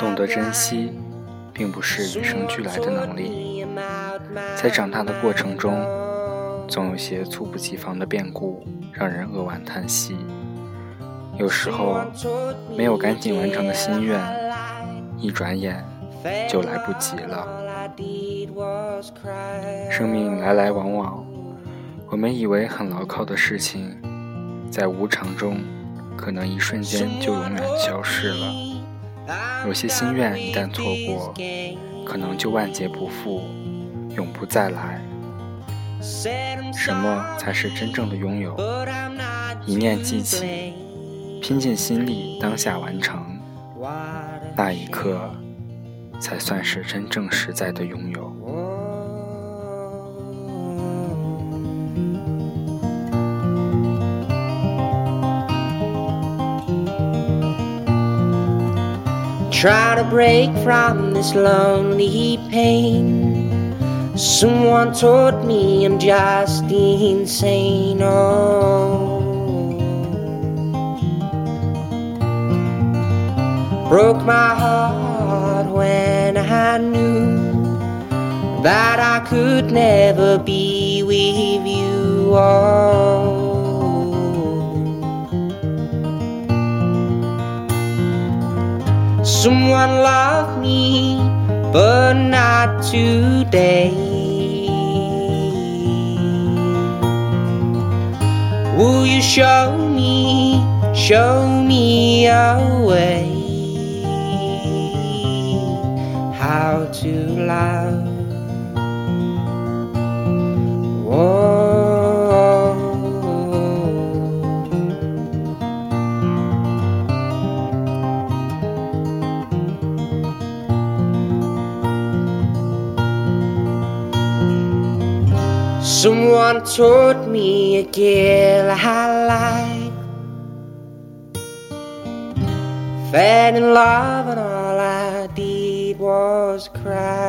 懂得珍惜，并不是与生俱来的能力。在长大的过程中，总有些猝不及防的变故，让人扼腕叹息。有时候，没有赶紧完成的心愿，一转眼就来不及了。生命来来往往，我们以为很牢靠的事情，在无常中。可能一瞬间就永远消失了。有些心愿一旦错过，可能就万劫不复，永不再来。什么才是真正的拥有？一念即起，拼尽心力，当下完成，那一刻才算是真正实在的拥有。Try to break from this lonely pain. Someone told me I'm just insane. Oh. Broke my heart when I knew that I could never be with you. Oh. someone loved me, but not today. Will you show me, show me a way how to love? Someone told me a girl I liked Fell in love and all I did was cry